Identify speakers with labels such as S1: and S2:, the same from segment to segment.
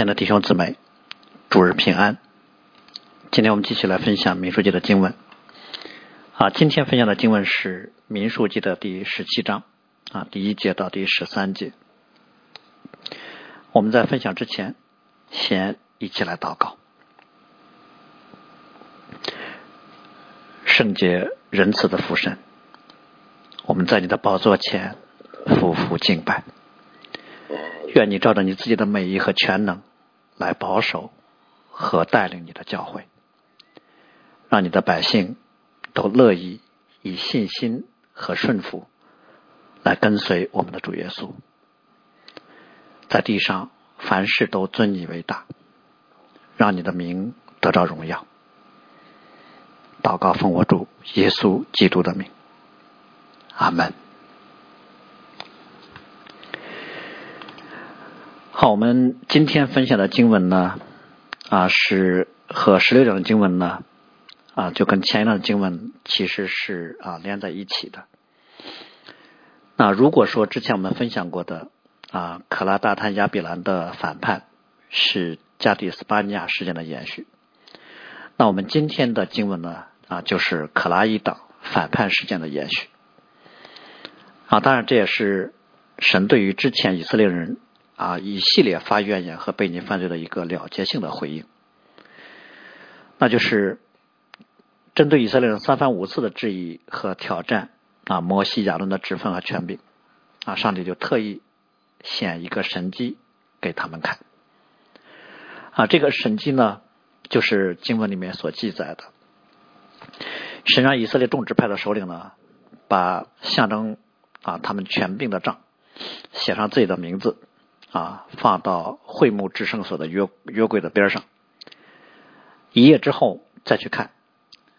S1: 亲爱的弟兄姊妹，主日平安。今天我们继续来分享民数记的经文。啊，今天分享的经文是民数记的第十七章啊，第一节到第十三节。我们在分享之前，先一起来祷告。圣洁仁慈的父神，我们在你的宝座前匍匐敬拜。愿你照着你自己的美意和全能来保守和带领你的教会，让你的百姓都乐意以信心和顺服来跟随我们的主耶稣，在地上凡事都尊你为大，让你的名得到荣耀。祷告奉我主耶稣基督的名，阿门。好，我们今天分享的经文呢，啊是和十六章的经文呢，啊就跟前一章的经文其实是啊连在一起的。那如果说之前我们分享过的啊可拉大滩亚比兰的反叛是加蒂斯巴尼亚事件的延续，那我们今天的经文呢啊就是可拉伊党反叛事件的延续。啊，当然这也是神对于之前以色列人。啊，一系列发怨言和被你犯罪的一个了结性的回应，那就是针对以色列人三番五次的质疑和挑战啊，摩西亚伦的职分和权柄啊，上帝就特意显一个神迹给他们看啊，这个神迹呢，就是经文里面所记载的，神让以色列众支派的首领呢，把象征啊他们权柄的杖写上自己的名字。啊，放到会幕至圣所的约约柜的边上，一夜之后再去看，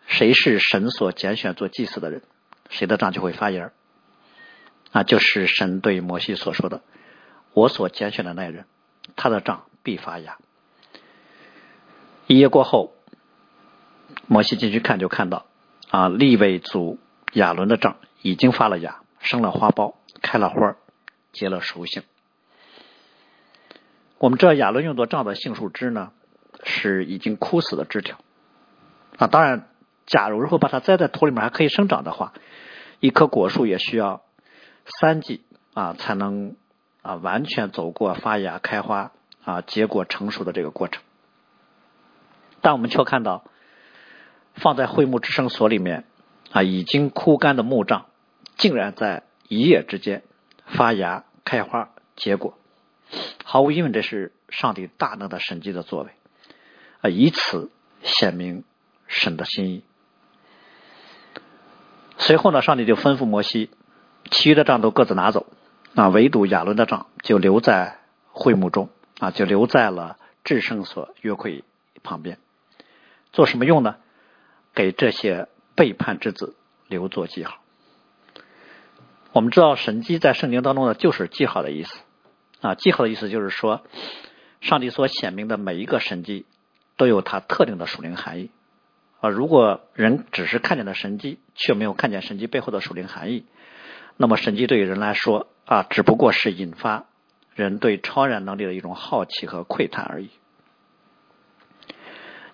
S1: 谁是神所拣选做祭祀的人，谁的杖就会发芽啊，就是神对摩西所说的：“我所拣选的那人，他的杖必发芽。”一夜过后，摩西进去看，就看到啊，立位祖亚伦的杖已经发了芽，生了花苞，开了花，结了熟杏。我们知道亚伦用作杖的杏树枝呢，是已经枯死的枝条啊。当然，假如如果把它栽在土里面还可以生长的话，一棵果树也需要三季啊才能啊完全走过发芽、开花啊结果、成熟的这个过程。但我们却看到放在会木之圣所里面啊已经枯干的木杖，竟然在一夜之间发芽、开花、结果。毫无疑问，这是上帝大能的神迹的作为啊，以此显明神的心意。随后呢，上帝就吩咐摩西，其余的杖都各自拿走啊，唯独亚伦的杖就留在会幕中啊，就留在了至圣所约柜旁边。做什么用呢？给这些背叛之子留作记号。我们知道，神迹在圣经当中呢，就是记号的意思。啊，记号的意思就是说，上帝所显明的每一个神迹都有它特定的属灵含义啊。如果人只是看见了神迹，却没有看见神迹背后的属灵含义，那么神迹对于人来说啊，只不过是引发人对超然能力的一种好奇和窥探而已。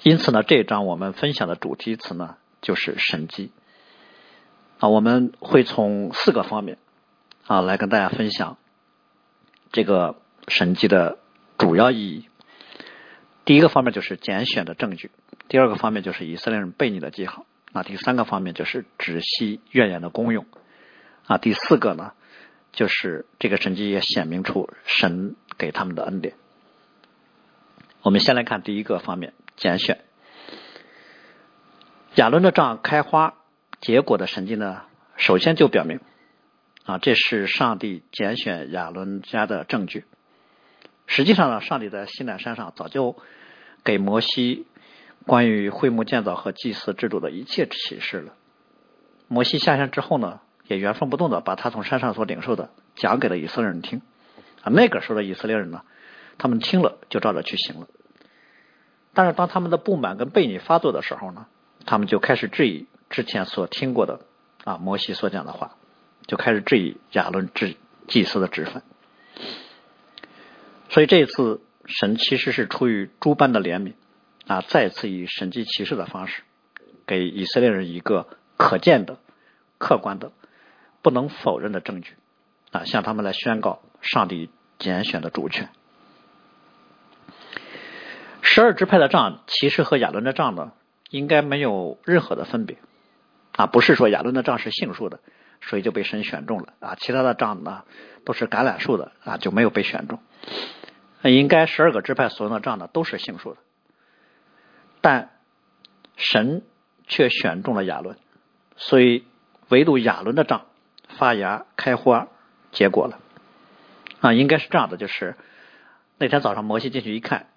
S1: 因此呢，这一章我们分享的主题词呢，就是神迹啊。我们会从四个方面啊来跟大家分享。这个神迹的主要意义，第一个方面就是拣选的证据；第二个方面就是以色列人背逆的记号；那，第三个方面就是止息怨言的功用；啊，第四个呢，就是这个神迹也显明出神给他们的恩典。我们先来看第一个方面，拣选。亚伦的杖开花结果的神迹呢，首先就表明。啊，这是上帝拣选亚伦家的证据。实际上呢，上帝在西南山上早就给摩西关于会幕建造和祭祀制度的一切启示了。摩西下山之后呢，也原封不动的把他从山上所领受的讲给了以色列人听。啊，那个时候的以色列人呢，他们听了就照着去行了。但是当他们的不满跟悖逆发作的时候呢，他们就开始质疑之前所听过的啊摩西所讲的话。就开始质疑亚伦祭祭司的职分，所以这次神其实是出于诸般的怜悯啊，再次以神迹骑士的方式，给以色列人一个可见的、客观的、不能否认的证据啊，向他们来宣告上帝拣选的主权。十二支派的杖，其实和亚伦的杖呢，应该没有任何的分别啊，不是说亚伦的杖是杏树的，所以就被神选中了啊，其他的杖呢都是橄榄树的啊，就没有被选中。应该十二个支派所用的杖呢都是杏树的，但神却选中了亚伦，所以唯独亚伦的杖发芽、开花、结果了啊，应该是这样的，就是那天早上摩西进去一看。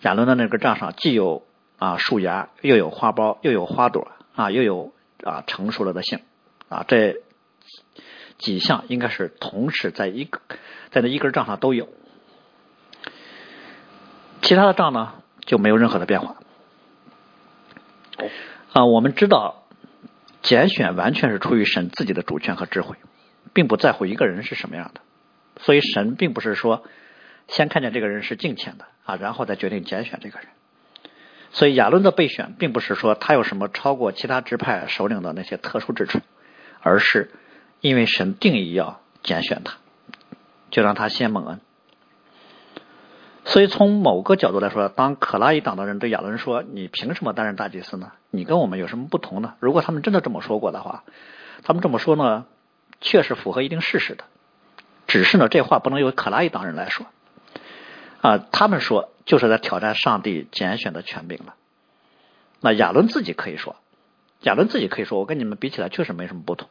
S1: 亚伦的那个杖上既有啊树芽，又有花苞，又有花朵啊，又有啊成熟了的杏啊，这几项应该是同时在一个在那一根杖上都有。其他的杖呢就没有任何的变化啊。我们知道拣选完全是出于神自己的主权和智慧，并不在乎一个人是什么样的，所以神并不是说先看见这个人是敬虔的。啊，然后再决定拣选这个人。所以亚伦的备选，并不是说他有什么超过其他支派首领的那些特殊之处，而是因为神定义要拣选他，就让他先蒙恩。所以从某个角度来说，当可拉一党的人对亚伦说：“你凭什么担任大祭司呢？你跟我们有什么不同呢？”如果他们真的这么说过的话，他们这么说呢，确实符合一定事实的。只是呢，这话不能由可拉一党人来说。啊，他们说就是在挑战上帝拣选的权柄了。那亚伦自己可以说，亚伦自己可以说，我跟你们比起来确实没什么不同，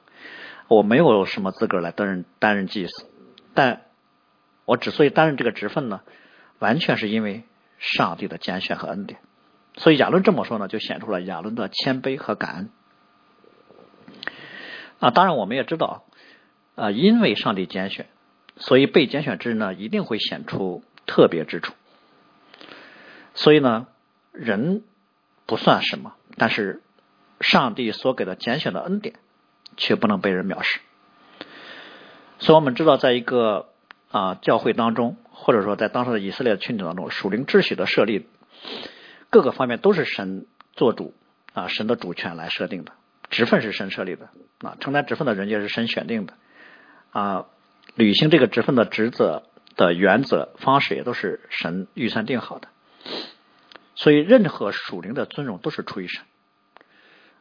S1: 我没有什么资格来担任担任祭司，但我之所以担任这个职分呢，完全是因为上帝的拣选和恩典。所以亚伦这么说呢，就显出了亚伦的谦卑和感恩。啊，当然我们也知道，啊，因为上帝拣选，所以被拣选之人呢，一定会显出。特别之处，所以呢，人不算什么，但是上帝所给的拣选的恩典却不能被人藐视。所以我们知道，在一个啊教会当中，或者说在当时的以色列群体当中，属灵秩序的设立，各个方面都是神做主啊，神的主权来设定的，职分是神设立的啊，承担职分的人也是神选定的啊，履行这个职分的职责。的原则方式也都是神预算定好的，所以任何属灵的尊荣都是出于神，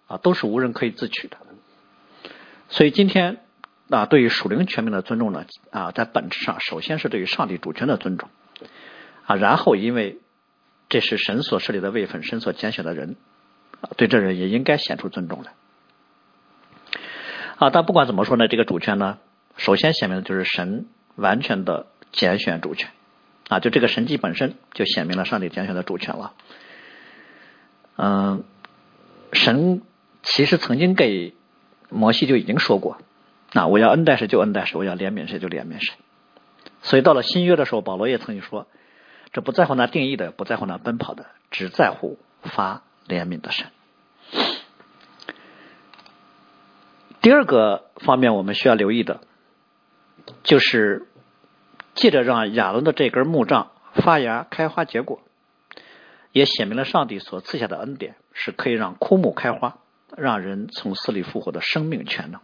S1: 啊，都是无人可以自取的。所以今天啊，对于属灵权柄的尊重呢，啊，在本质上首先是对于上帝主权的尊重，啊，然后因为这是神所设立的位分，神所拣选的人，啊，对这人也应该显出尊重来。啊，但不管怎么说呢，这个主权呢，首先显明的就是神完全的。拣选主权啊，就这个神迹本身就显明了上帝拣选的主权了。嗯，神其实曾经给摩西就已经说过，那我要恩待谁就恩待谁，我要怜悯谁就怜悯谁。所以到了新约的时候，保罗也曾经说，这不在乎那定义的，不在乎那奔跑的，只在乎发怜悯的神。第二个方面，我们需要留意的，就是。借着让亚伦的这根木杖发芽、开花、结果，也显明了上帝所赐下的恩典是可以让枯木开花，让人从死里复活的生命权能。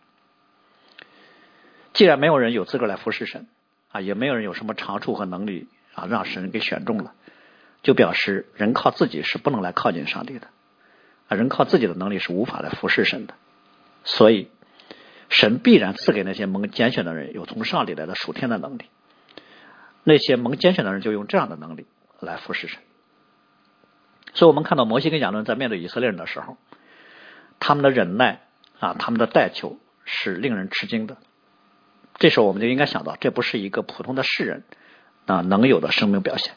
S1: 既然没有人有资格来服侍神啊，也没有人有什么长处和能力啊，让神给选中了，就表示人靠自己是不能来靠近上帝的啊，人靠自己的能力是无法来服侍神的。所以，神必然赐给那些蒙拣选的人有从上帝来的属天的能力。那些蒙拣选的人就用这样的能力来服侍神，所以我们看到摩西跟亚伦在面对以色列人的时候，他们的忍耐啊，他们的代求是令人吃惊的。这时候我们就应该想到，这不是一个普通的世人啊能有的生命表现，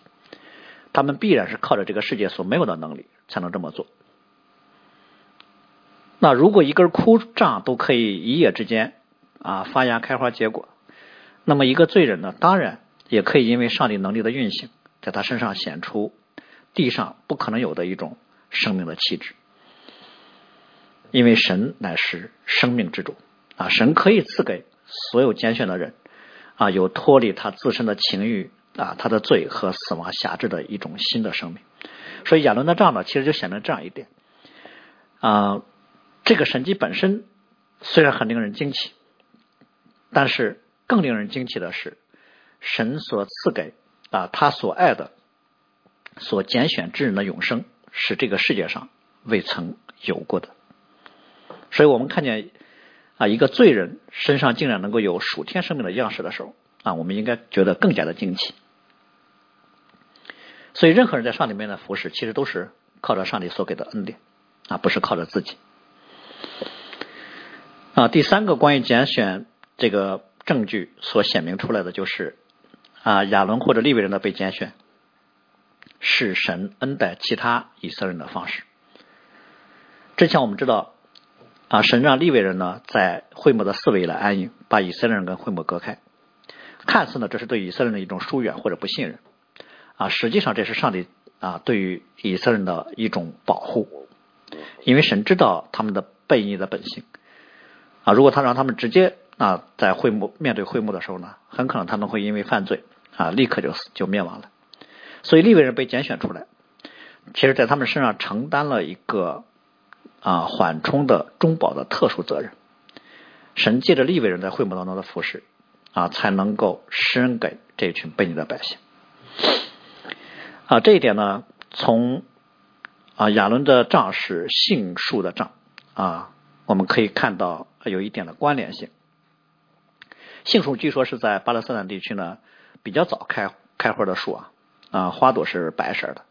S1: 他们必然是靠着这个世界所没有的能力才能这么做。那如果一根枯杖都可以一夜之间啊发芽、开花、结果，那么一个罪人呢，当然。也可以因为上帝能力的运行，在他身上显出地上不可能有的一种生命的气质，因为神乃是生命之主啊，神可以赐给所有拣选的人啊，有脱离他自身的情欲啊他的罪和死亡辖制的一种新的生命。所以亚伦的账呢，其实就显得这样一点啊，这个神迹本身虽然很令人惊奇，但是更令人惊奇的是，神所赐给啊他所爱的、所拣选之人的永生，是这个世界上未曾有过的。所以我们看见啊一个罪人身上竟然能够有属天生命的样式的时候啊，我们应该觉得更加的惊奇。所以，任何人在上帝面前服侍，其实都是靠着上帝所给的恩典啊，不是靠着自己。啊，第三个关于拣选这个证据所显明出来的，就是啊亚伦或者利未人的被拣选，是神恩待其他以色列人的方式。之前我们知道啊，神让利未人呢在会幕的四围来安营，把以色列人跟会幕隔开。看似呢，这是对以色列人的一种疏远或者不信任。啊，实际上这是上帝啊对于以色列人的一种保护，因为神知道他们的悖逆的本性啊。如果他让他们直接啊在会幕面对会幕的时候呢，很可能他们会因为犯罪啊立刻就死就灭亡了。所以利未人被拣选出来，其实在他们身上承担了一个啊缓冲的中保的特殊责任。神借着利未人在会幕当中的服侍啊，才能够施恩给这群悖逆的百姓。啊，这一点呢，从啊亚伦的杖是杏树的杖啊，我们可以看到有一点的关联性。杏树据说是在巴勒斯坦地区呢比较早开开花的树啊啊，花朵是白色的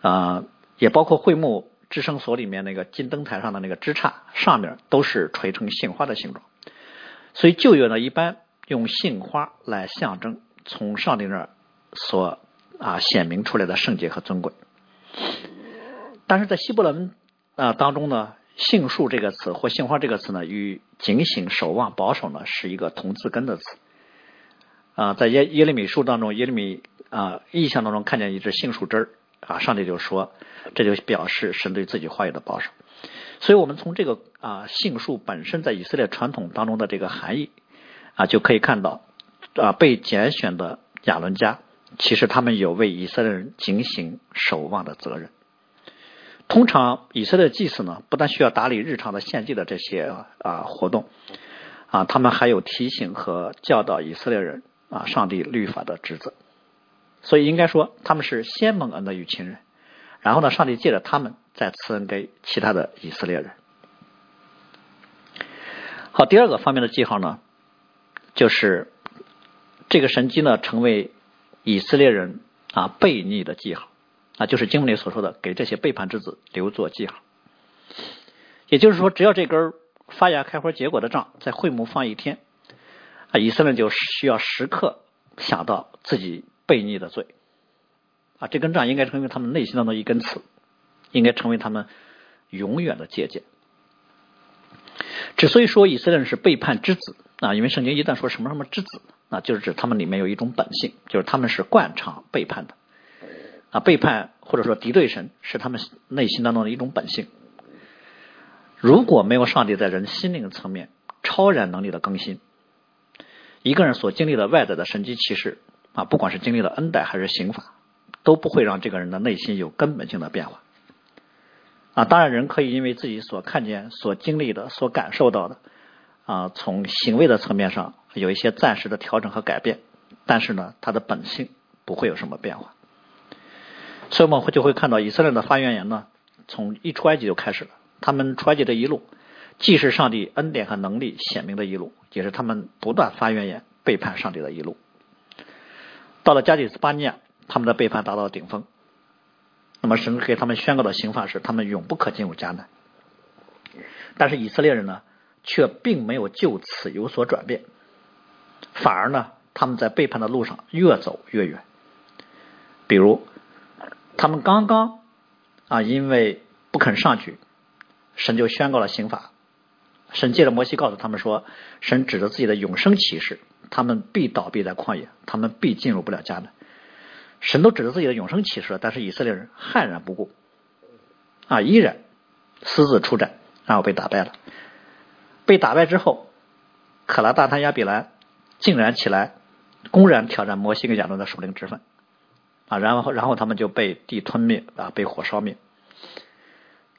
S1: 啊，也包括会幕支生所里面那个金灯台上的那个枝杈上面都是垂成杏花的形状，所以旧约呢一般用杏花来象征从上帝那儿所。啊，显明出来的圣洁和尊贵，但是在希伯来文啊当中呢，杏树这个词或杏花这个词呢，与警醒、守望、保守呢是一个同字根的词。啊，在耶耶利米书当中，耶利米啊意象当中看见一只杏树枝儿啊，上帝就说，这就表示神对自己话语的保守。所以我们从这个啊杏树本身在以色列传统当中的这个含义啊，就可以看到啊被拣选的亚伦家。其实他们有为以色列人警醒守望的责任。通常以色列祭司呢，不但需要打理日常的献祭的这些啊活动啊，他们还有提醒和教导以色列人啊上帝律法的职责。所以应该说他们是先蒙恩的与亲人，然后呢，上帝借着他们再赐恩给其他的以色列人。好，第二个方面的记号呢，就是这个神迹呢成为。以色列人啊背逆的记号啊，就是经文里所说的，给这些背叛之子留作记号。也就是说，只要这根发芽开花结果的杖在会幕放一天啊，以色列就需要时刻想到自己背逆的罪啊。这根杖应该成为他们内心当中一根刺，应该成为他们永远的借鉴。之所以说以色列人是背叛之子啊，因为圣经一旦说什么什么之子。啊，就是指他们里面有一种本性，就是他们是惯常背叛的啊，背叛或者说敌对神是他们内心当中的一种本性。如果没有上帝在人心灵层面超然能力的更新，一个人所经历的外在的神迹奇事啊，不管是经历了恩待还是刑罚，都不会让这个人的内心有根本性的变化啊。当然，人可以因为自己所看见、所经历的、所感受到的啊，从行为的层面上。有一些暂时的调整和改变，但是呢，他的本性不会有什么变化。所以我们会就会看到以色列的发源言呢，从一出埃及就开始了。他们出埃及的一路，既是上帝恩典和能力显明的一路，也是他们不断发源言背叛上帝的一路。到了加底斯巴尼亚，他们的背叛达到了顶峰。那么神给他们宣告的刑罚是，他们永不可进入迦南。但是以色列人呢，却并没有就此有所转变。反而呢，他们在背叛的路上越走越远。比如，他们刚刚啊，因为不肯上去，神就宣告了刑罚。神借着摩西告诉他们说，神指着自己的永生启示，他们必倒闭在旷野，他们必进入不了家门。神都指着自己的永生启示了，但是以色列人悍然不顾，啊，依然私自出战，然后被打败了。被打败之后，可拉大滩亚比兰。竟然起来公然挑战摩西跟亚伦的属灵之分啊，然后然后他们就被地吞灭啊，被火烧灭。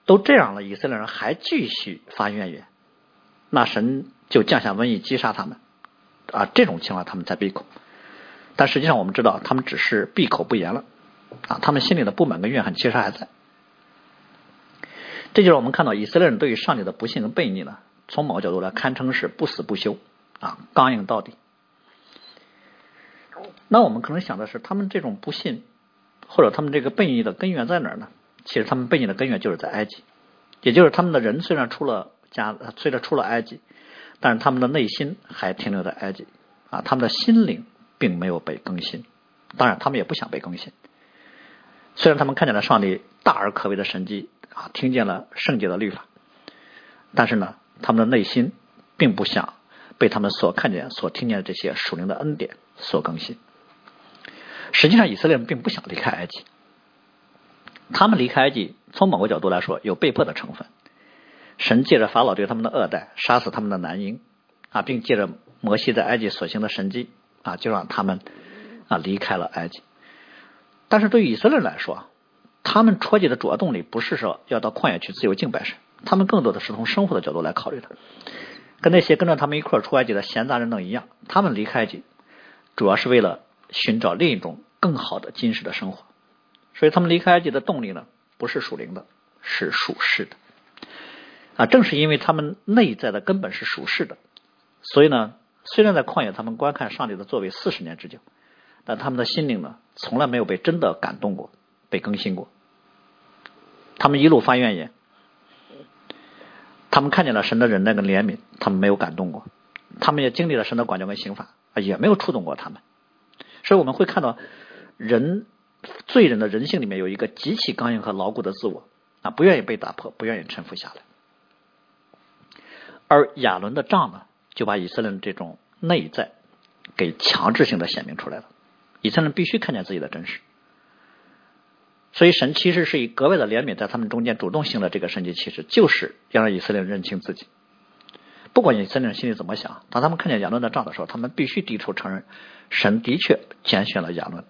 S1: 都这样了，以色列人还继续发怨言，那神就降下瘟疫击杀他们啊，这种情况他们才闭口。但实际上我们知道，他们只是闭口不言了啊，他们心里的不满跟怨恨其实还在。这就是我们看到以色列人对于上帝的不信跟悖逆呢，从某个角度来堪称是不死不休啊，刚硬到底。那我们可能想的是，他们这种不信或者他们这个悖逆的根源在哪儿呢？其实他们悖逆的根源就是在埃及，也就是他们的人虽然出了家，虽然出了埃及，但是他们的内心还停留在埃及啊，他们的心灵并没有被更新。当然，他们也不想被更新。虽然他们看见了上帝大而可畏的神迹。啊，听见了圣洁的律法，但是呢，他们的内心并不想被他们所看见、所听见的这些属灵的恩典所更新。实际上，以色列人并不想离开埃及，他们离开埃及，从某个角度来说有被迫的成分。神借着法老对他们的恶待，杀死他们的男婴啊，并借着摩西在埃及所行的神迹啊，就让他们啊离开了埃及。但是对于以色列人来说，他们出去的主要动力不是说要到旷野去自由敬拜神，他们更多的是从生活的角度来考虑的。跟那些跟着他们一块出埃及的闲杂人等一样，他们离开埃及主要是为了寻找另一种更好的今世的生活。所以他们离开埃及的动力呢，不是属灵的，是属世的。啊，正是因为他们内在的根本是属世的，所以呢，虽然在旷野他们观看上帝的作为四十年之久，但他们的心灵呢，从来没有被真的感动过。被更新过，他们一路发怨言，他们看见了神的忍耐跟怜悯，他们没有感动过，他们也经历了神的管教跟刑罚，也没有触动过他们。所以我们会看到，人罪人的人性里面有一个极其刚硬和牢固的自我啊，不愿意被打破，不愿意臣服下来。而亚伦的杖呢，就把以色列人这种内在给强制性的显明出来了。以色列人必须看见自己的真实。所以神其实是以格外的怜悯，在他们中间主动性的这个神迹，其实就是要让以色列人认清自己。不管以色列人心里怎么想，当他们看见亚伦的账的时候，他们必须低头承认，神的确拣选了亚伦。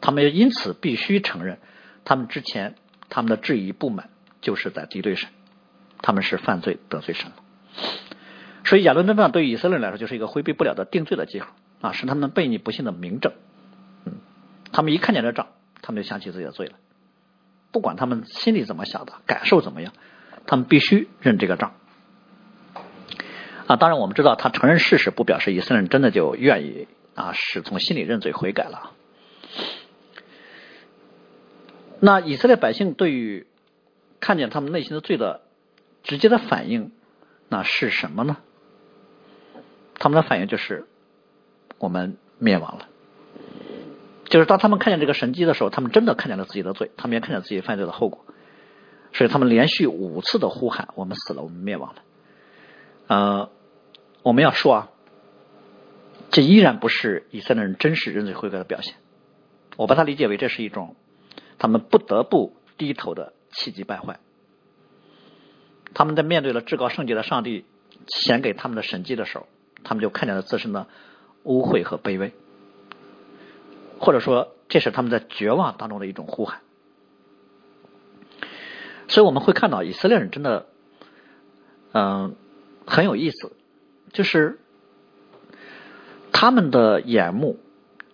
S1: 他们也因此必须承认，他们之前他们的质疑不满，就是在敌对神，他们是犯罪得罪神了。所以亚伦的账对于以色列人来说，就是一个回避不了的定罪的记号啊，是他们背逆不幸的明证。嗯，他们一看见这账。他们就想起自己的罪了，不管他们心里怎么想的，感受怎么样，他们必须认这个账。啊，当然我们知道，他承认事实不表示以色列人真的就愿意啊，是从心里认罪悔改了。那以色列百姓对于看见他们内心的罪的直接的反应，那是什么呢？他们的反应就是我们灭亡了。就是当他们看见这个神迹的时候，他们真的看见了自己的罪，他们也看见自己犯罪的后果，所以他们连续五次的呼喊：“我们死了，我们灭亡了。”呃，我们要说啊，这依然不是以色列人真实认罪悔改的表现。我把它理解为这是一种他们不得不低头的气急败坏。他们在面对了至高圣洁的上帝显给他们的神迹的时候，他们就看见了自身的污秽和卑微。或者说，这是他们在绝望当中的一种呼喊。所以我们会看到，以色列人真的，嗯，很有意思，就是他们的眼目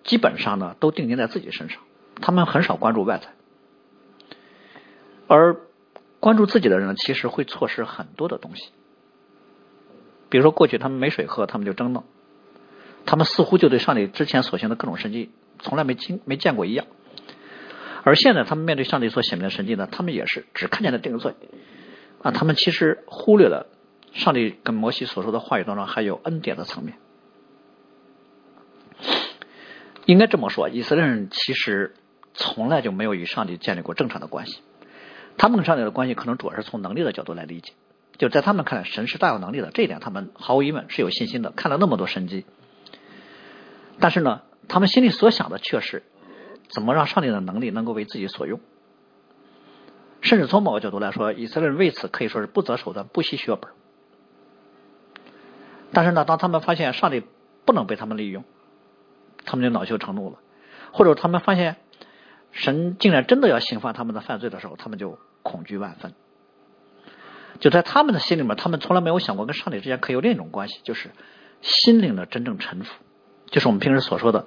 S1: 基本上呢都定睛在自己身上，他们很少关注外在，而关注自己的人呢其实会错失很多的东西。比如说，过去他们没水喝，他们就争闹，他们似乎就对上帝之前所行的各种神迹。从来没听没见过一样，而现在他们面对上帝所显明的神迹呢，他们也是只看见了定罪啊，他们其实忽略了上帝跟摩西所说的话语当中还有恩典的层面。应该这么说，以色列人其实从来就没有与上帝建立过正常的关系，他们跟上帝的关系可能主要是从能力的角度来理解，就在他们看来，神是大有能力的，这一点他们毫无疑问是有信心的。看了那么多神迹，但是呢？他们心里所想的却是怎么让上帝的能力能够为自己所用，甚至从某个角度来说，以色列人为此可以说是不择手段、不惜血本。但是呢，当他们发现上帝不能被他们利用，他们就恼羞成怒了；或者他们发现神竟然真的要刑罚他们的犯罪的时候，他们就恐惧万分。就在他们的心里面，他们从来没有想过跟上帝之间可以有另一种关系，就是心灵的真正臣服，就是我们平时所说的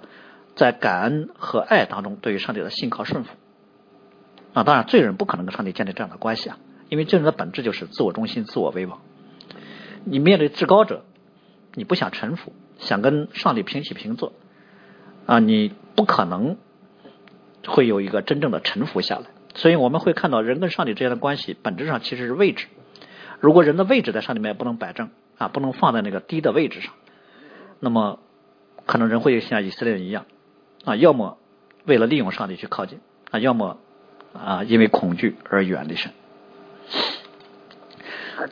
S1: 在感恩和爱当中对于上帝的信靠顺服。啊，当然罪人不可能跟上帝建立这样的关系啊，因为罪人的本质就是自我中心、自我为王。你面对至高者，你不想臣服，想跟上帝平起平坐啊，你不可能会有一个真正的臣服下来。所以我们会看到人跟上帝之间的关系本质上其实是位置。如果人的位置在上帝面不能摆正啊，不能放在那个低的位置上，那么可能人会像以色列人一样啊，要么为了利用上帝去靠近啊，要么啊因为恐惧而远离神。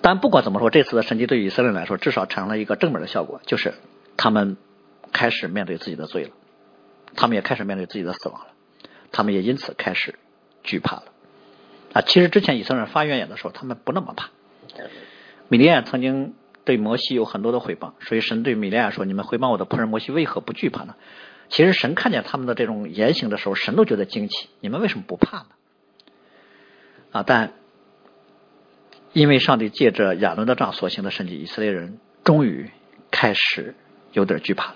S1: 但不管怎么说，这次的神迹对以色列人来说，至少产生了一个正面的效果，就是他们开始面对自己的罪了，他们也开始面对自己的死亡了，他们也因此开始惧怕了啊。其实之前以色列人发怨言的时候，他们不那么怕。米利亚曾经对摩西有很多的诽谤，所以神对米利亚说：“你们诽谤我的仆人摩西，为何不惧怕呢？”其实神看见他们的这种言行的时候，神都觉得惊奇。你们为什么不怕呢？啊！但因为上帝借着亚伦的杖所行的神迹，以色列人终于开始有点惧怕了。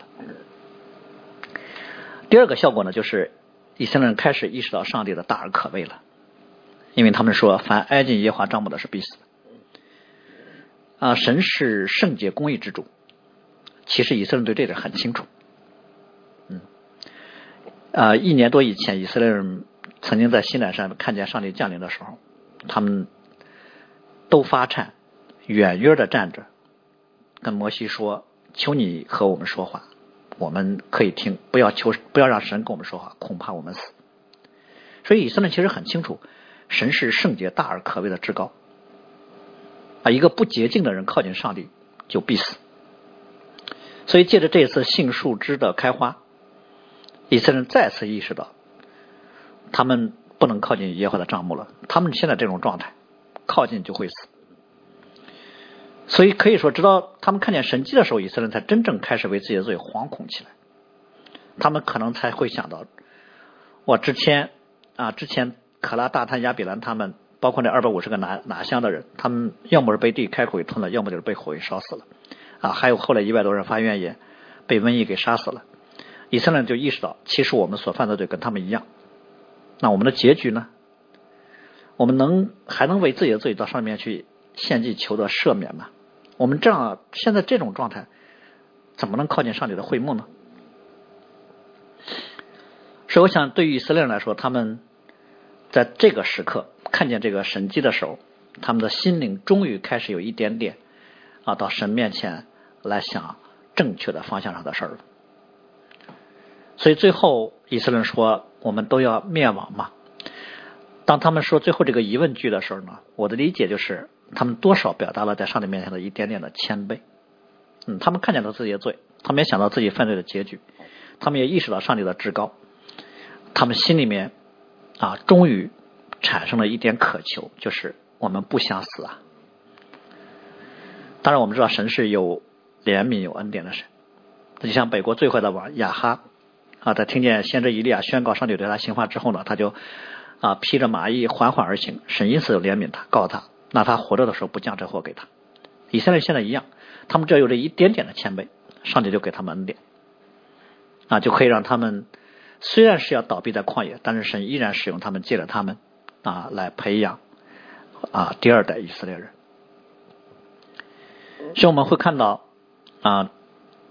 S1: 第二个效果呢，就是以色列人开始意识到上帝的大而可畏了，因为他们说：“凡挨近耶和华帐幕的，是必死。”啊，神是圣洁公义之主。其实以色列人对这点很清楚。嗯，啊，一年多以前，以色列人曾经在西南山看见上帝降临的时候，他们都发颤，远远的站着，跟摩西说：“求你和我们说话，我们可以听，不要求，不要让神跟我们说话，恐怕我们死。”所以以色列其实很清楚，神是圣洁大而可畏的至高。啊，一个不洁净的人靠近上帝就必死。所以借着这次杏树枝的开花，以色列人再次意识到，他们不能靠近耶和华的帐幕了。他们现在这种状态，靠近就会死。所以可以说，直到他们看见神迹的时候，以色列人才真正开始为自己的罪惶恐起来。他们可能才会想到，我之前啊，之前可拉、大坦、亚比兰他们。包括那二百五十个拿拿香的人，他们要么是被地开口给吞了，要么就是被火给烧死了。啊，还有后来一百多人发怨言，被瘟疫给杀死了。以色列人就意识到，其实我们所犯的罪跟他们一样。那我们的结局呢？我们能还能为自己的罪到上面去献祭求得赦免吗？我们这样现在这种状态，怎么能靠近上帝的会幕呢？所以，我想对于以色列人来说，他们在这个时刻。看见这个神迹的时候，他们的心灵终于开始有一点点啊，到神面前来想正确的方向上的事儿了。所以最后以色列人说：“我们都要灭亡嘛。”当他们说最后这个疑问句的时候呢，我的理解就是他们多少表达了在上帝面前的一点点的谦卑。嗯，他们看见了自己的罪，他们也想到自己犯罪的结局，他们也意识到上帝的至高，他们心里面啊，终于。产生了一点渴求，就是我们不想死啊！当然，我们知道神是有怜悯、有恩典的神。就像北国最坏的王亚哈啊，在听见先知以利亚宣告上帝对他刑罚之后呢，他就啊披着麻衣缓缓而行。神因此怜悯他，告诉他，那他活着的时候不降这祸给他。以色列现在一样，他们只要有这一点点的谦卑，上帝就给他们恩典啊，就可以让他们虽然是要倒闭在旷野，但是神依然使用他们，借着他们。啊，来培养啊第二代以色列人，所以我们会看到啊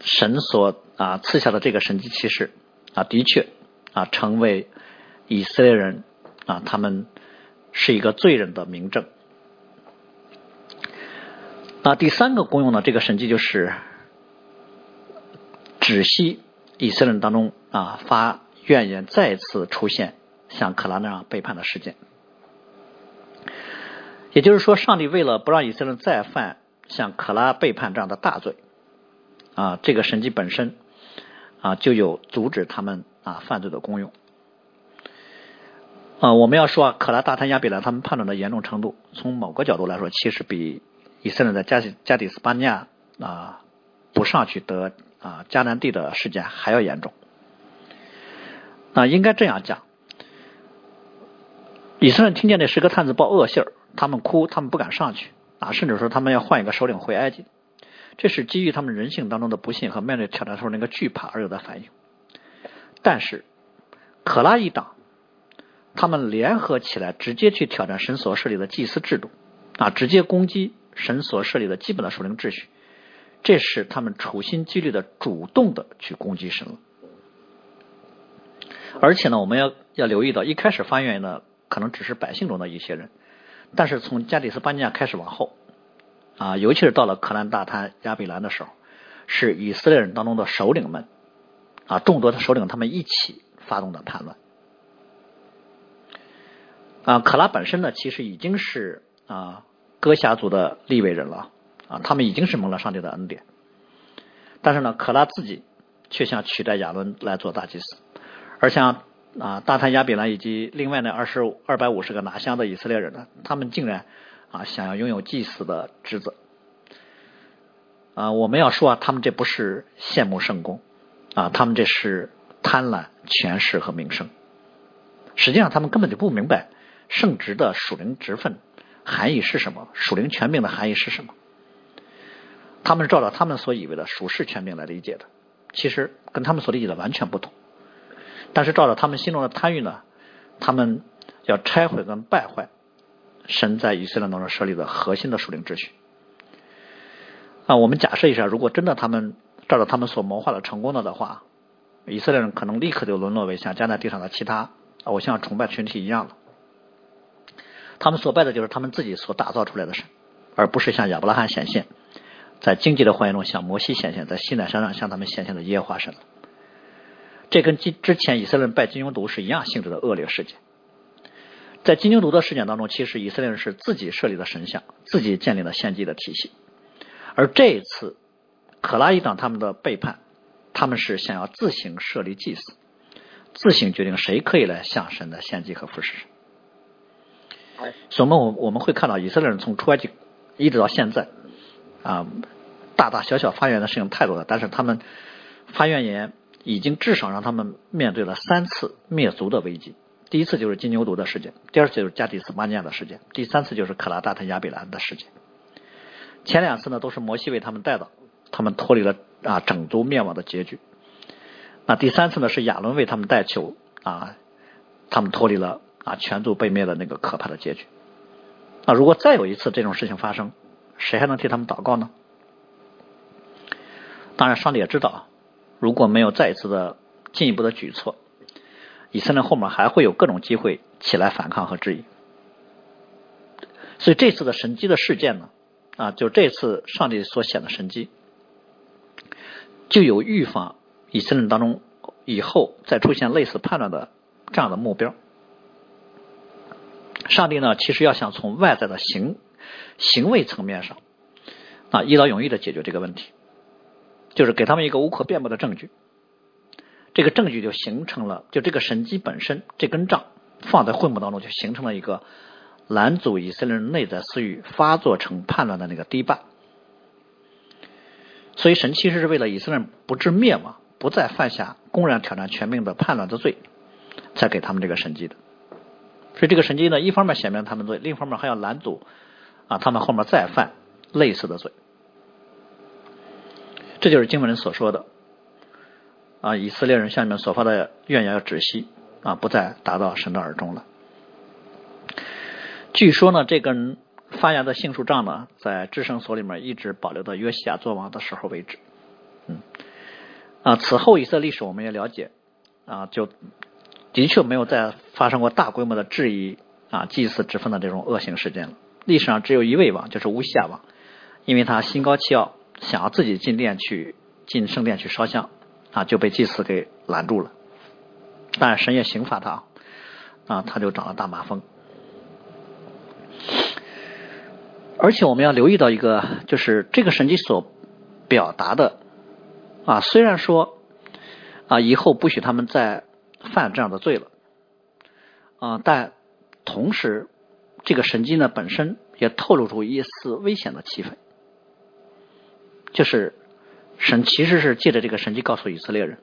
S1: 神所啊赐下的这个神迹启示啊，的确啊成为以色列人啊他们是一个罪人的明证。那第三个功用呢，这个神迹就是止息以色列人当中啊发怨言再次出现像可拉那样背叛的事件。也就是说，上帝为了不让以色列人再犯像可拉背叛这样的大罪，啊，这个神迹本身啊就有阻止他们啊犯罪的功用。啊，我们要说啊，可拉、大贪、亚比兰他们叛乱的严重程度，从某个角度来说，其实比以色列在加加底斯巴尼亚啊不上去得啊迦南地的事件还要严重。那应该这样讲：以色列听见那十个探子报恶信儿，他们哭，他们不敢上去啊，甚至说他们要换一个首领回埃及。这是基于他们人性当中的不幸和面对挑战时候那个惧怕而有的反应。但是，可拉一党，他们联合起来，直接去挑战神所设立的祭司制度，啊，直接攻击神所设立的基本的属灵秩序，这是他们处心积虑的、主动的去攻击神了。而且呢，我们要要留意到，一开始发言的可能只是百姓中的一些人，但是从加里斯巴尼亚开始往后。啊，尤其是到了可兰大滩亚比兰的时候，是以色列人当中的首领们啊，众多的首领他们一起发动的叛乱。啊，可拉本身呢，其实已经是啊哥辖族的立位人了啊，他们已经是蒙了上帝的恩典，但是呢，可拉自己却想取代亚伦来做大祭司，而像啊大滩亚比兰以及另外那二十二百五十个拿香的以色列人呢，他们竟然。啊，想要拥有祭司的职责啊！我们要说啊，他们这不是羡慕圣功啊，他们这是贪婪权势和名声。实际上，他们根本就不明白圣职的属灵职分含义是什么，属灵权柄的含义是什么。他们是照着他们所以为的属世权柄来理解的，其实跟他们所理解的完全不同。但是，照着他们心中的贪欲呢，他们要拆毁跟败坏。神在以色列当中设立的核心的属灵秩序啊，我们假设一下，如果真的他们照着他们所谋划的成功了的话，以色列人可能立刻就沦落为像加在地上的其他偶像崇拜群体一样了。他们所拜的就是他们自己所打造出来的神，而不是像亚伯拉罕显现，在经济的欢迎中向摩西显现，在西奈山上向他们显现的耶和华神。这跟之之前以色列人拜金牛犊是一样性质的恶劣事件。在金牛犊的事件当中，其实以色列人是自己设立的神像，自己建立了献祭的体系。而这一次，可拉一党他们的背叛，他们是想要自行设立祭司，自行决定谁可以来向神的献祭和服侍神。所以，我我们会看到以色列人从出埃及一直到现在，啊，大大小小发言的事情太多了，但是他们发怨言，已经至少让他们面对了三次灭族的危机。第一次就是金牛犊的事件，第二次就是加迪斯巴尼亚的事件，第三次就是可拉大特亚比兰的事件。前两次呢都是摩西为他们带的，他们脱离了啊整族灭亡的结局。那第三次呢是亚伦为他们带球啊，他们脱离了啊全族被灭的那个可怕的结局。那如果再有一次这种事情发生，谁还能替他们祷告呢？当然，上帝也知道，如果没有再一次的进一步的举措。以色列后面还会有各种机会起来反抗和质疑，所以这次的神迹的事件呢，啊，就这次上帝所显的神迹，就有预防以色列当中以后再出现类似叛乱的这样的目标。上帝呢，其实要想从外在的行行为层面上啊，一劳永逸的解决这个问题，就是给他们一个无可辩驳的证据。这个证据就形成了，就这个神迹本身这根杖放在会幕当中，就形成了一个拦阻以色列人内在私欲发作成叛乱的那个堤坝。所以神其实是为了以色列人不致灭亡，不再犯下公然挑战全命的叛乱的罪，才给他们这个神迹的。所以这个神迹呢，一方面显明他们罪，另一方面还要拦阻啊他们后面再犯类似的罪。这就是经文人所说的。啊，以色列人向你们所发的怨言要止息啊，不再达到神的耳中了。据说呢，这根发芽的杏树杖呢，在至圣所里面一直保留到约西亚做王的时候为止。嗯，啊，此后以色列历史我们也了解啊，就的确没有再发生过大规模的质疑啊祭祀之分的这种恶性事件了。历史上只有一位王，就是乌西亚王，因为他心高气傲，想要自己进殿去进圣殿去烧香。啊，就被祭司给拦住了，但神也刑罚他，啊，他就长了大麻风。而且我们要留意到一个，就是这个神迹所表达的，啊，虽然说啊以后不许他们再犯这样的罪了，啊，但同时这个神迹呢本身也透露出一丝危险的气氛，就是。神其实是借着这个神迹告诉以色列人，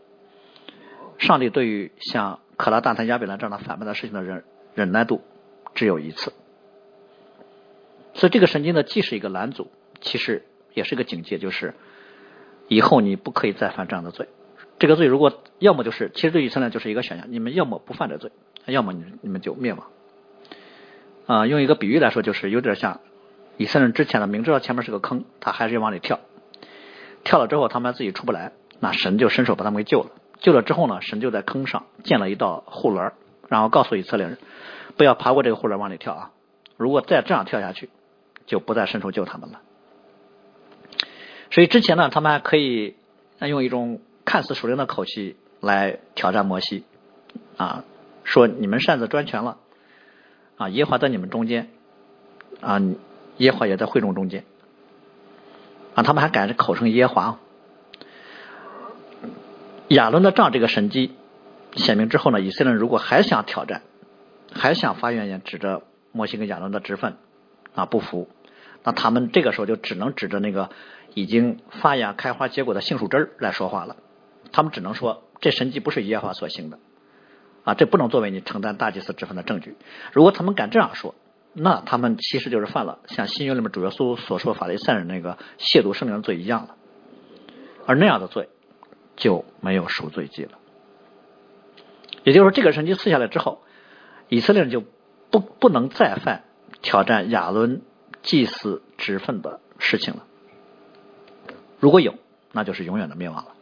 S1: 上帝对于像可拉、大谈、亚比兰这样的反叛的事情的忍忍耐度只有一次。所以这个神经呢，既是一个拦阻，其实也是个警戒，就是以后你不可以再犯这样的罪。这个罪如果要么就是，其实对以色列就是一个选项，你们要么不犯这罪，要么你你们就灭亡。啊，用一个比喻来说，就是有点像以色列人之前的，明知道前面是个坑，他还是要往里跳，跳了之后他们自己出不来，那神就伸手把他们给救了。救了之后呢，神就在坑上建了一道护栏，然后告诉以色列人不要爬过这个护栏往里跳啊，如果再这样跳下去。就不再伸手救他们了。所以之前呢，他们还可以用一种看似熟练的口气来挑战摩西啊，说你们擅自专权了啊，耶华在你们中间啊，耶华也在会众中间啊，他们还敢口称耶华。亚伦的杖这个神迹显明之后呢，以色列人如果还想挑战，还想发怨言，指着摩西跟亚伦的职分啊不服。那他们这个时候就只能指着那个已经发芽开花结果的杏树枝来说话了。他们只能说这神迹不是耶和华所行的啊，这不能作为你承担大祭司之分的证据。如果他们敢这样说，那他们其实就是犯了像新约里面主耶稣所说法利赛人那个亵渎圣灵的罪一样了。而那样的罪就没有赎罪记了。也就是说，这个神迹赐下来之后，以色列人就不不能再犯挑战亚伦。祭祀职分的事情了，如果有，那就是永远的灭亡了。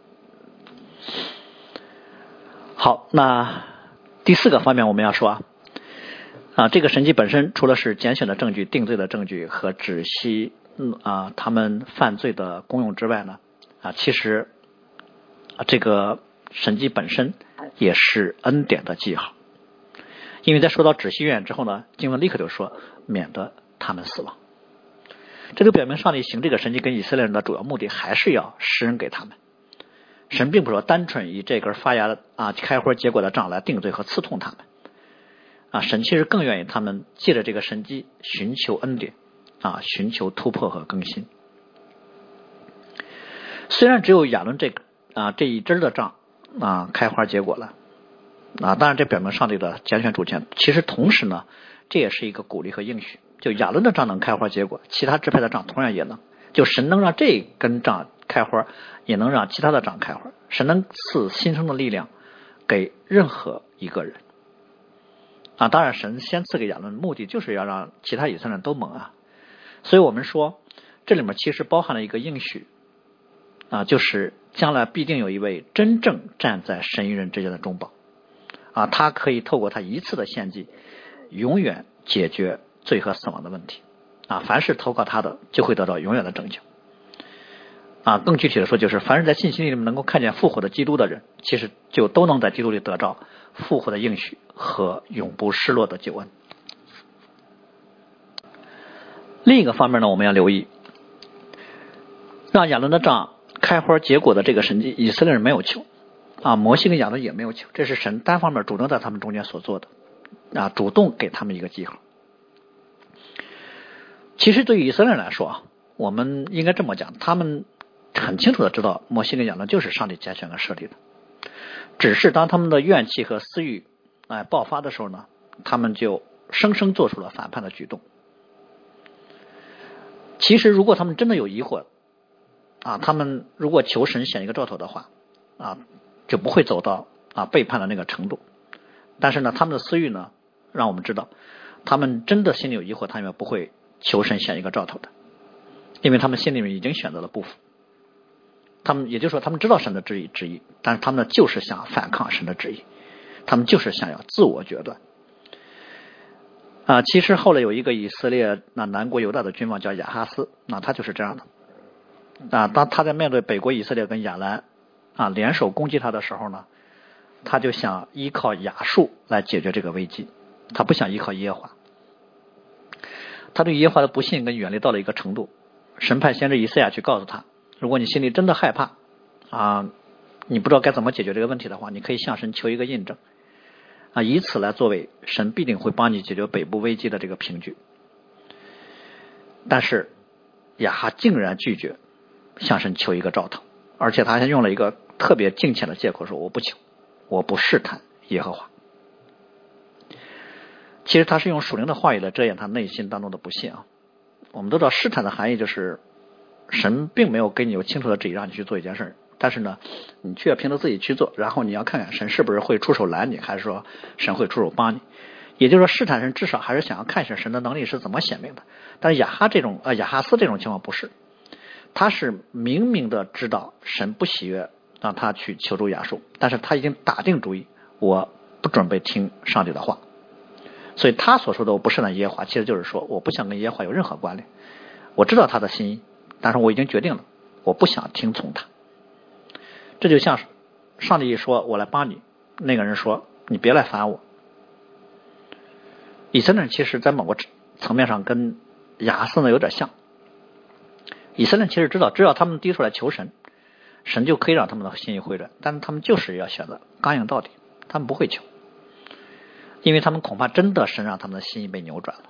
S1: 好，那第四个方面我们要说啊，啊，这个神迹本身除了是拣选的证据、定罪的证据和止息啊他们犯罪的功用之外呢，啊，其实这个神迹本身也是恩典的记号，因为在说到止息愿之后呢，经文立刻就说免得他们死亡。这就表明上帝行这个神迹跟以色列人的主要目的还是要施恩给他们。神并不是说单纯以这根发芽的啊开花结果的杖来定罪和刺痛他们啊，神其实更愿意他们借着这个神迹寻求恩典啊，寻求突破和更新。虽然只有亚伦这个啊这一支的杖啊开花结果了啊，当然这表明上帝的拣选主权。其实同时呢，这也是一个鼓励和应许。就亚伦的杖能开花结果，其他支派的杖同样也能。就神能让这根杖开花，也能让其他的长开花。神能赐新生的力量给任何一个人啊！当然，神先赐给亚伦，目的就是要让其他以色列人都蒙啊。所以我们说，这里面其实包含了一个应许啊，就是将来必定有一位真正站在神与人之间的中保啊，他可以透过他一次的献祭，永远解决。罪和死亡的问题啊，凡是投靠他的，就会得到永远的拯救啊。更具体的说，就是凡是在信心里面能够看见复活的基督的人，其实就都能在基督里得到复活的应许和永不失落的救恩。另一个方面呢，我们要留意，让亚伦的杖开花结果的这个神迹，以色列人没有求啊，摩西跟亚伦也没有求，这是神单方面主动在他们中间所做的啊，主动给他们一个记号。其实对于以色列人来说啊，我们应该这么讲，他们很清楚的知道摩西跟亚伦就是上帝拣选和设立的，只是当他们的怨气和私欲哎爆发的时候呢，他们就生生做出了反叛的举动。其实如果他们真的有疑惑啊，他们如果求神显一个兆头的话啊，就不会走到啊背叛的那个程度。但是呢，他们的私欲呢，让我们知道，他们真的心里有疑惑，他们不会。求神显一个兆头的，因为他们心里面已经选择了不服，他们也就是说，他们知道神的旨意旨意，但是他们呢就是想反抗神的旨意，他们就是想要自我决断。啊，其实后来有一个以色列那南国犹大的君王叫亚哈斯，那他就是这样的。啊，当他在面对北国以色列跟亚兰啊联手攻击他的时候呢，他就想依靠亚述来解决这个危机，他不想依靠耶和华。他对耶和华的不信跟远离到了一个程度，神派先知以赛亚去告诉他：如果你心里真的害怕啊，你不知道该怎么解决这个问题的话，你可以向神求一个印证啊，以此来作为神必定会帮你解决北部危机的这个凭据。但是亚哈竟然拒绝向神求一个兆头，而且他还用了一个特别敬虔的借口说：我不求，我不试探耶和华其实他是用属灵的话语来遮掩他内心当中的不信啊。我们都知道试探的含义就是神并没有给你有清楚的旨意让你去做一件事儿，但是呢，你却凭着自己去做，然后你要看看神是不是会出手拦你，还是说神会出手帮你。也就是说，试探神至少还是想要看一下神的能力是怎么显明的。但是亚哈这种呃亚哈斯这种情况不是，他是明明的知道神不喜悦让他去求助亚述，但是他已经打定主意，我不准备听上帝的话。所以他所说的我不是那耶和华，其实就是说我不想跟耶和华有任何关联。我知道他的心意，但是我已经决定了，我不想听从他。这就像上帝一说我来帮你，那个人说你别来烦我。以色列人其实，在某个层面上跟亚瑟呢有点像。以色列其实知道，只要他们低出来求神，神就可以让他们的心意回转，但是他们就是要选择刚硬到底，他们不会求，因为他们恐怕真的神让他们的心意被扭转了。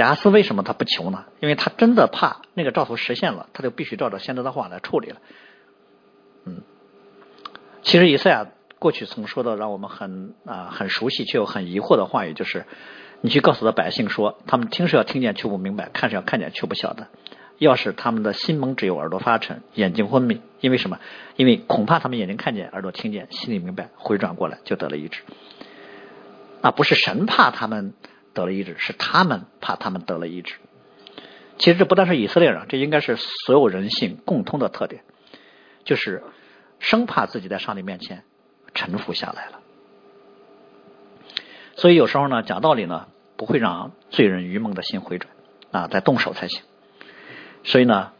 S1: 亚哈斯为什么他不求呢？因为他真的怕那个兆头实现了，他就必须照着先知的话来处理了。嗯，其实以赛亚。过去曾说的让我们很啊很熟悉却又很疑惑的话语，就是你去告诉的百姓说，他们听是要听见却不明白，看是要看见却不晓得。要是他们的心蒙只有耳朵发沉，眼睛昏迷，因为什么？因为恐怕他们眼睛看见，耳朵听见，心里明白，回转过来就得了医治。那不是神怕他们得了医治，是他们怕他们得了医治。其实这不但是以色列人，这应该是所有人性共通的特点，就是生怕自己在上帝面前。臣服下来了，所以有时候呢，讲道理呢，不会让罪人愚蒙的心回转啊，在动手才行。所以呢，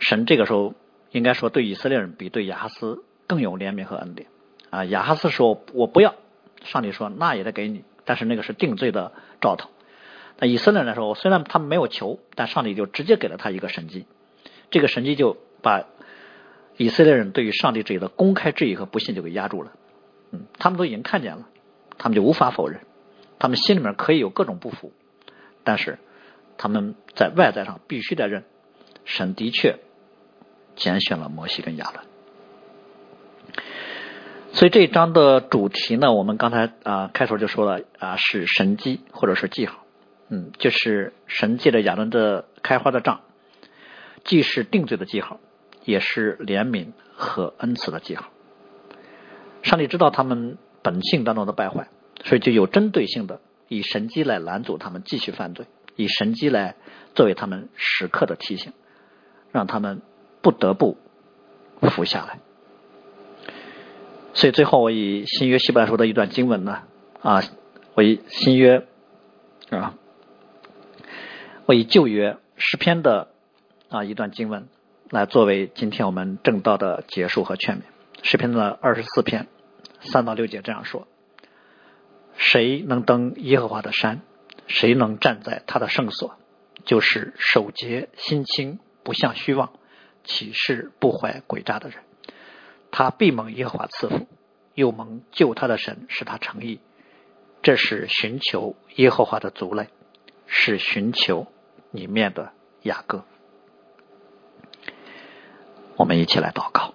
S1: 神这个时候应该说对以色列人比对亚哈斯更有怜悯和恩典啊。亚哈斯说：“我不要。”上帝说：“那也得给你。”但是那个是定罪的兆头。那以色列人来说，虽然他们没有求，但上帝就直接给了他一个神迹。这个神迹就把以色列人对于上帝这里的公开质疑和不信就给压住了。嗯，他们都已经看见了，他们就无法否认，他们心里面可以有各种不服，但是他们在外在上必须得认，神的确拣选了摩西跟亚伦。所以这一章的主题呢，我们刚才啊开头就说了啊，是神迹或者是记号，嗯，就是神借着亚伦的开花的杖，既是定罪的记号，也是怜悯和恩赐的记号。上帝知道他们本性当中的败坏，所以就有针对性的以神机来拦阻他们继续犯罪，以神机来作为他们时刻的提醒，让他们不得不服下来。所以最后我以新约希伯来书的一段经文呢，啊，我以新约啊，我以旧约诗篇的啊一段经文来作为今天我们正道的结束和劝勉。诗篇的二十四篇三到六节这样说：谁能登耶和华的山？谁能站在他的圣所？就是守节心清，不向虚妄，岂是不怀诡诈的人。他必蒙耶和华赐福，又蒙救他的神使他诚意。这是寻求耶和华的族类，是寻求里面的雅各。我们一起来祷告。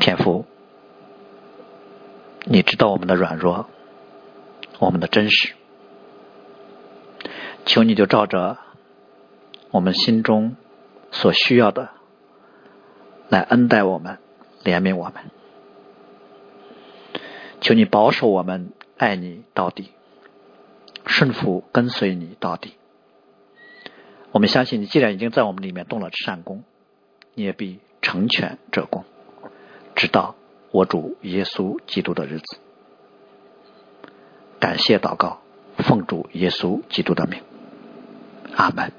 S1: 天父，你知道我们的软弱，我们的真实，求你就照着我们心中所需要的来恩待我们，怜悯我们。求你保守我们，爱你到底，顺服跟随你到底。我们相信你，既然已经在我们里面动了善功，你也必成全这功。直到我主耶稣基督的日子，感谢祷告，奉主耶稣基督的名，阿门。